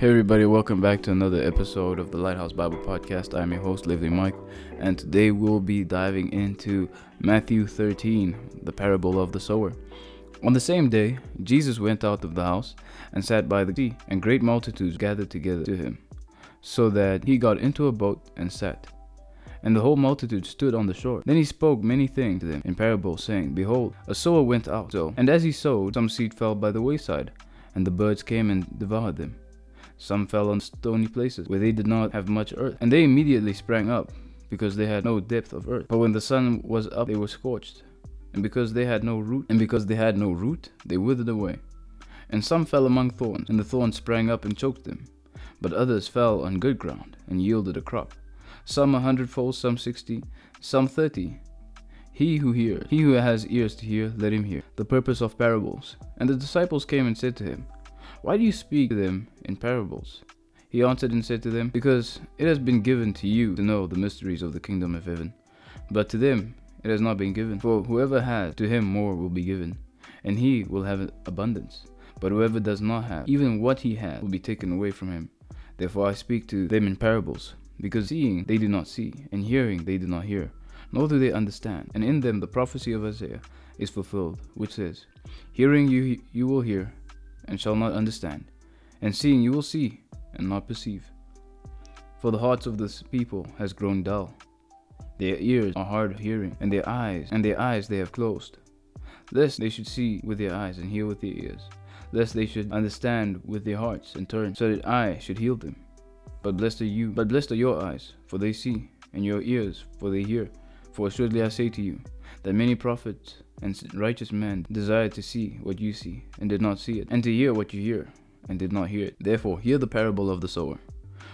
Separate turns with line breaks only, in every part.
Hey everybody, welcome back to another episode of the Lighthouse Bible Podcast. I'm your host, Lively Mike, and today we'll be diving into Matthew 13, the parable of the sower. On the same day, Jesus went out of the house and sat by the sea, and great multitudes gathered together to him, so that he got into a boat and sat. And the whole multitude stood on the shore. Then he spoke many things to them in parables, saying, Behold, a sower went out, so, and as he sowed, some seed fell by the wayside, and the birds came and devoured them. Some fell on stony places where they did not have much earth, and they immediately sprang up, because they had no depth of earth. But when the sun was up, they were scorched, and because they had no root, and because they had no root, they withered away. And some fell among thorns, and the thorns sprang up and choked them. But others fell on good ground, and yielded a crop. Some a hundredfold, some sixty, some thirty. He who hears, he who has ears to hear, let him hear. The purpose of parables. And the disciples came and said to him, why do you speak to them in parables? He answered and said to them, Because it has been given to you to know the mysteries of the kingdom of heaven, but to them it has not been given. For whoever has, to him more will be given, and he will have abundance. But whoever does not have, even what he has will be taken away from him. Therefore I speak to them in parables, because seeing they do not see, and hearing they do not hear, nor do they understand. And in them the prophecy of Isaiah is fulfilled, which says, Hearing you you will hear, and shall not understand, and seeing you will see and not perceive. For the hearts of this people has grown dull. Their ears are hard of hearing, and their eyes, and their eyes they have closed. Lest they should see with their eyes and hear with their ears, lest they should understand with their hearts and turn, so that I should heal them. But blessed are you, but blessed are your eyes, for they see, and your ears, for they hear. For assuredly I say to you, that many prophets and righteous men desired to see what you see, and did not see it, and to hear what you hear, and did not hear it. Therefore, hear the parable of the sower.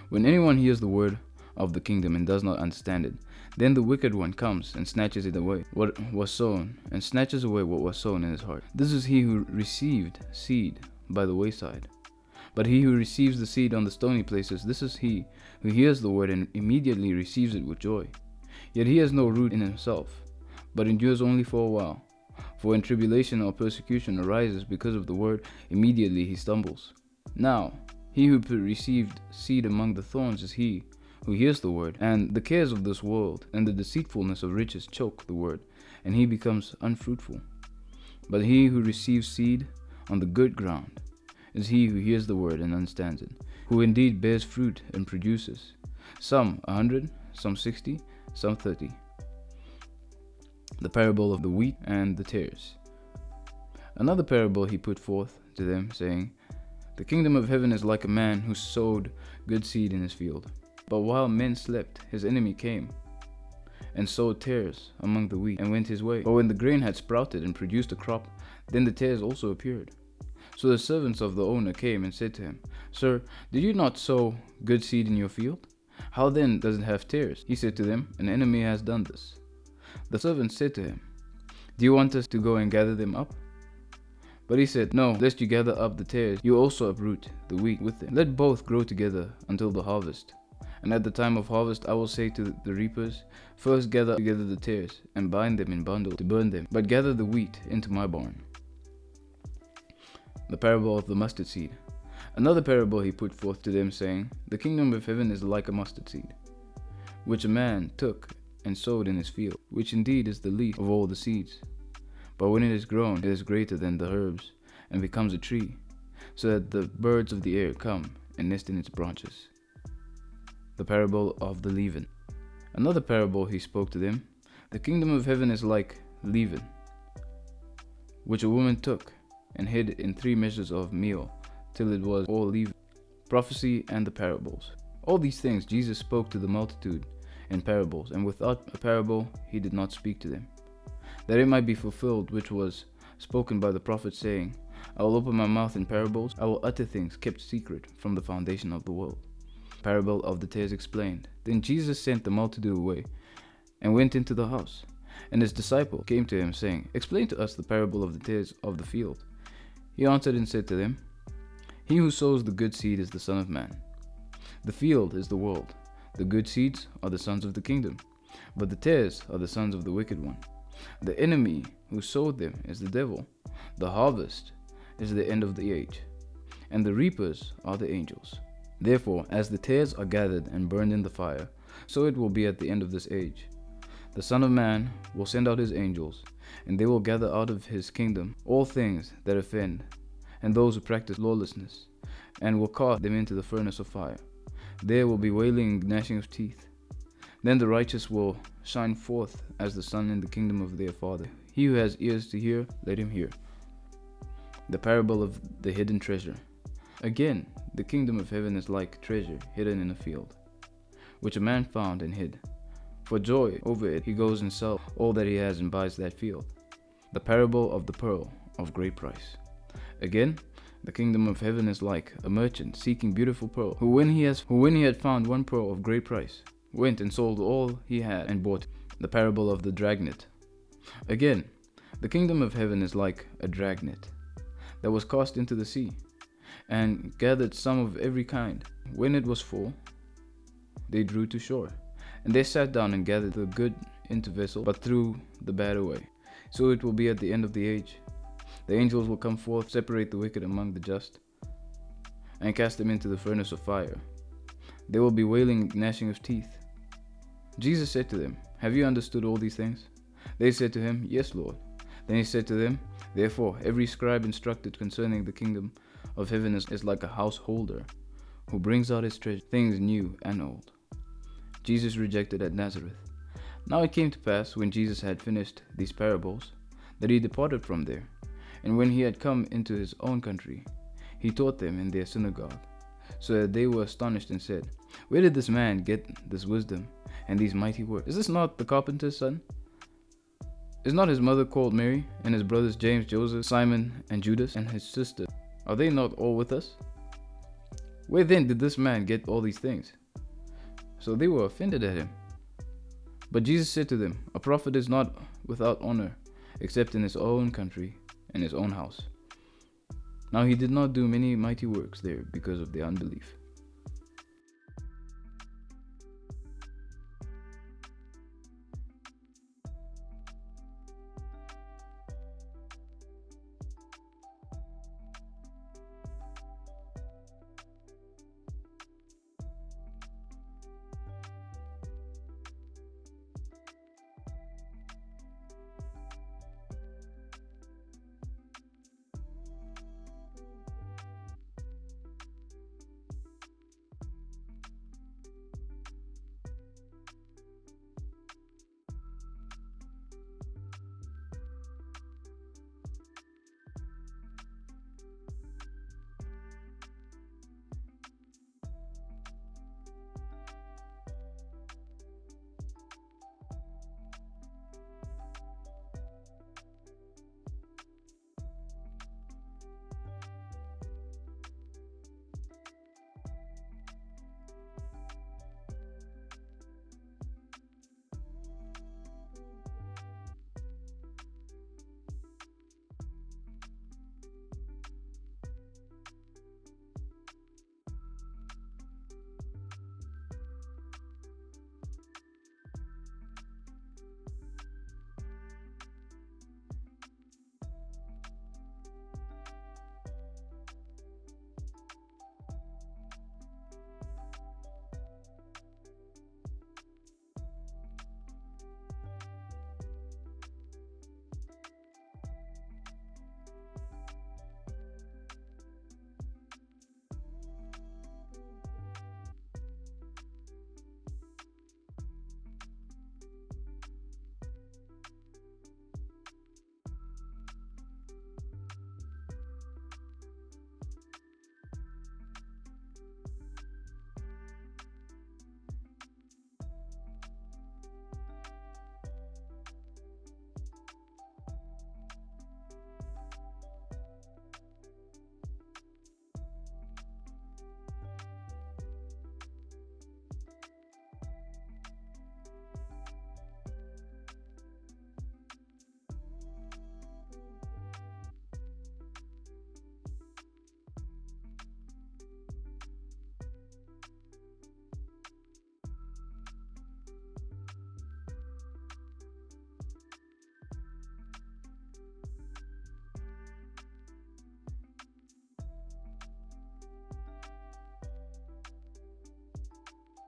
When anyone hears the word of the kingdom and does not understand it, then the wicked one comes and snatches it away, what was sown, and snatches away what was sown in his heart. This is he who received seed by the wayside. But he who receives the seed on the stony places, this is he who hears the word and immediately receives it with joy. Yet he has no root in himself, but endures only for a while. For when tribulation or persecution arises because of the word, immediately he stumbles. Now, he who received seed among the thorns is he who hears the word, and the cares of this world and the deceitfulness of riches choke the word, and he becomes unfruitful. But he who receives seed on the good ground is he who hears the word and understands it, who indeed bears fruit and produces, some a hundred, some sixty, some thirty the parable of the wheat and the tares. Another parable he put forth to them, saying, The kingdom of heaven is like a man who sowed good seed in his field. But while men slept, his enemy came and sowed tares among the wheat and went his way. But when the grain had sprouted and produced a crop, then the tares also appeared. So the servants of the owner came and said to him, Sir, did you not sow good seed in your field? How then does it have tares? He said to them, An enemy has done this. The servant said to him, Do you want us to go and gather them up? But he said, No, lest you gather up the tares, you also uproot the wheat with them. Let both grow together until the harvest. And at the time of harvest, I will say to the reapers, First gather together the tares, and bind them in bundles to burn them, but gather the wheat into my barn. The parable of the mustard seed. Another parable he put forth to them, saying, The kingdom of heaven is like a mustard seed, which a man took and sowed in his field, which indeed is the least of all the seeds. But when it is grown, it is greater than the herbs, and becomes a tree, so that the birds of the air come and nest in its branches. The parable of the leaven. Another parable he spoke to them The kingdom of heaven is like leaven, which a woman took and hid in three measures of meal till it was all leaven. Prophecy and the parables. All these things Jesus spoke to the multitude in parables, and without a parable he did not speak to them, that it might be fulfilled which was spoken by the prophet, saying, I will open my mouth in parables, I will utter things kept secret from the foundation of the world. Parable of the tares explained. Then Jesus sent the multitude away, and went into the house. And his disciple came to him, saying, Explain to us the parable of the tares of the field. He answered and said to them, He who sows the good seed is the Son of Man. The field is the world. The good seeds are the sons of the kingdom, but the tares are the sons of the wicked one. The enemy who sowed them is the devil. The harvest is the end of the age, and the reapers are the angels. Therefore, as the tares are gathered and burned in the fire, so it will be at the end of this age. The Son of Man will send out his angels, and they will gather out of his kingdom all things that offend, and those who practice lawlessness, and will cast them into the furnace of fire. There will be wailing and gnashing of teeth. Then the righteous will shine forth as the sun in the kingdom of their Father. He who has ears to hear, let him hear. The parable of the hidden treasure. Again, the kingdom of heaven is like treasure hidden in a field, which a man found and hid. For joy over it, he goes and sells all that he has and buys that field. The parable of the pearl of great price. Again, the kingdom of heaven is like a merchant seeking beautiful pearl, who when he has who when he had found one pearl of great price, went and sold all he had and bought the parable of the dragnet. Again, the kingdom of heaven is like a dragnet that was cast into the sea, and gathered some of every kind. When it was full, they drew to shore, and they sat down and gathered the good into vessel, but threw the bad away. So it will be at the end of the age. The angels will come forth, separate the wicked among the just, and cast them into the furnace of fire. They will be wailing and gnashing of teeth. Jesus said to them, Have you understood all these things? They said to him, Yes, Lord. Then he said to them, Therefore, every scribe instructed concerning the kingdom of heaven is, is like a householder who brings out his treasure, things new and old. Jesus rejected at Nazareth. Now it came to pass, when Jesus had finished these parables, that he departed from there. And when he had come into his own country, he taught them in their synagogue, so that they were astonished and said, Where did this man get this wisdom and these mighty works? Is this not the carpenter's son? Is not his mother called Mary, and his brothers James, Joseph, Simon, and Judas, and his sister? Are they not all with us? Where then did this man get all these things? So they were offended at him. But Jesus said to them, A prophet is not without honor, except in his own country and his own house. Now he did not do many mighty works there because of their unbelief.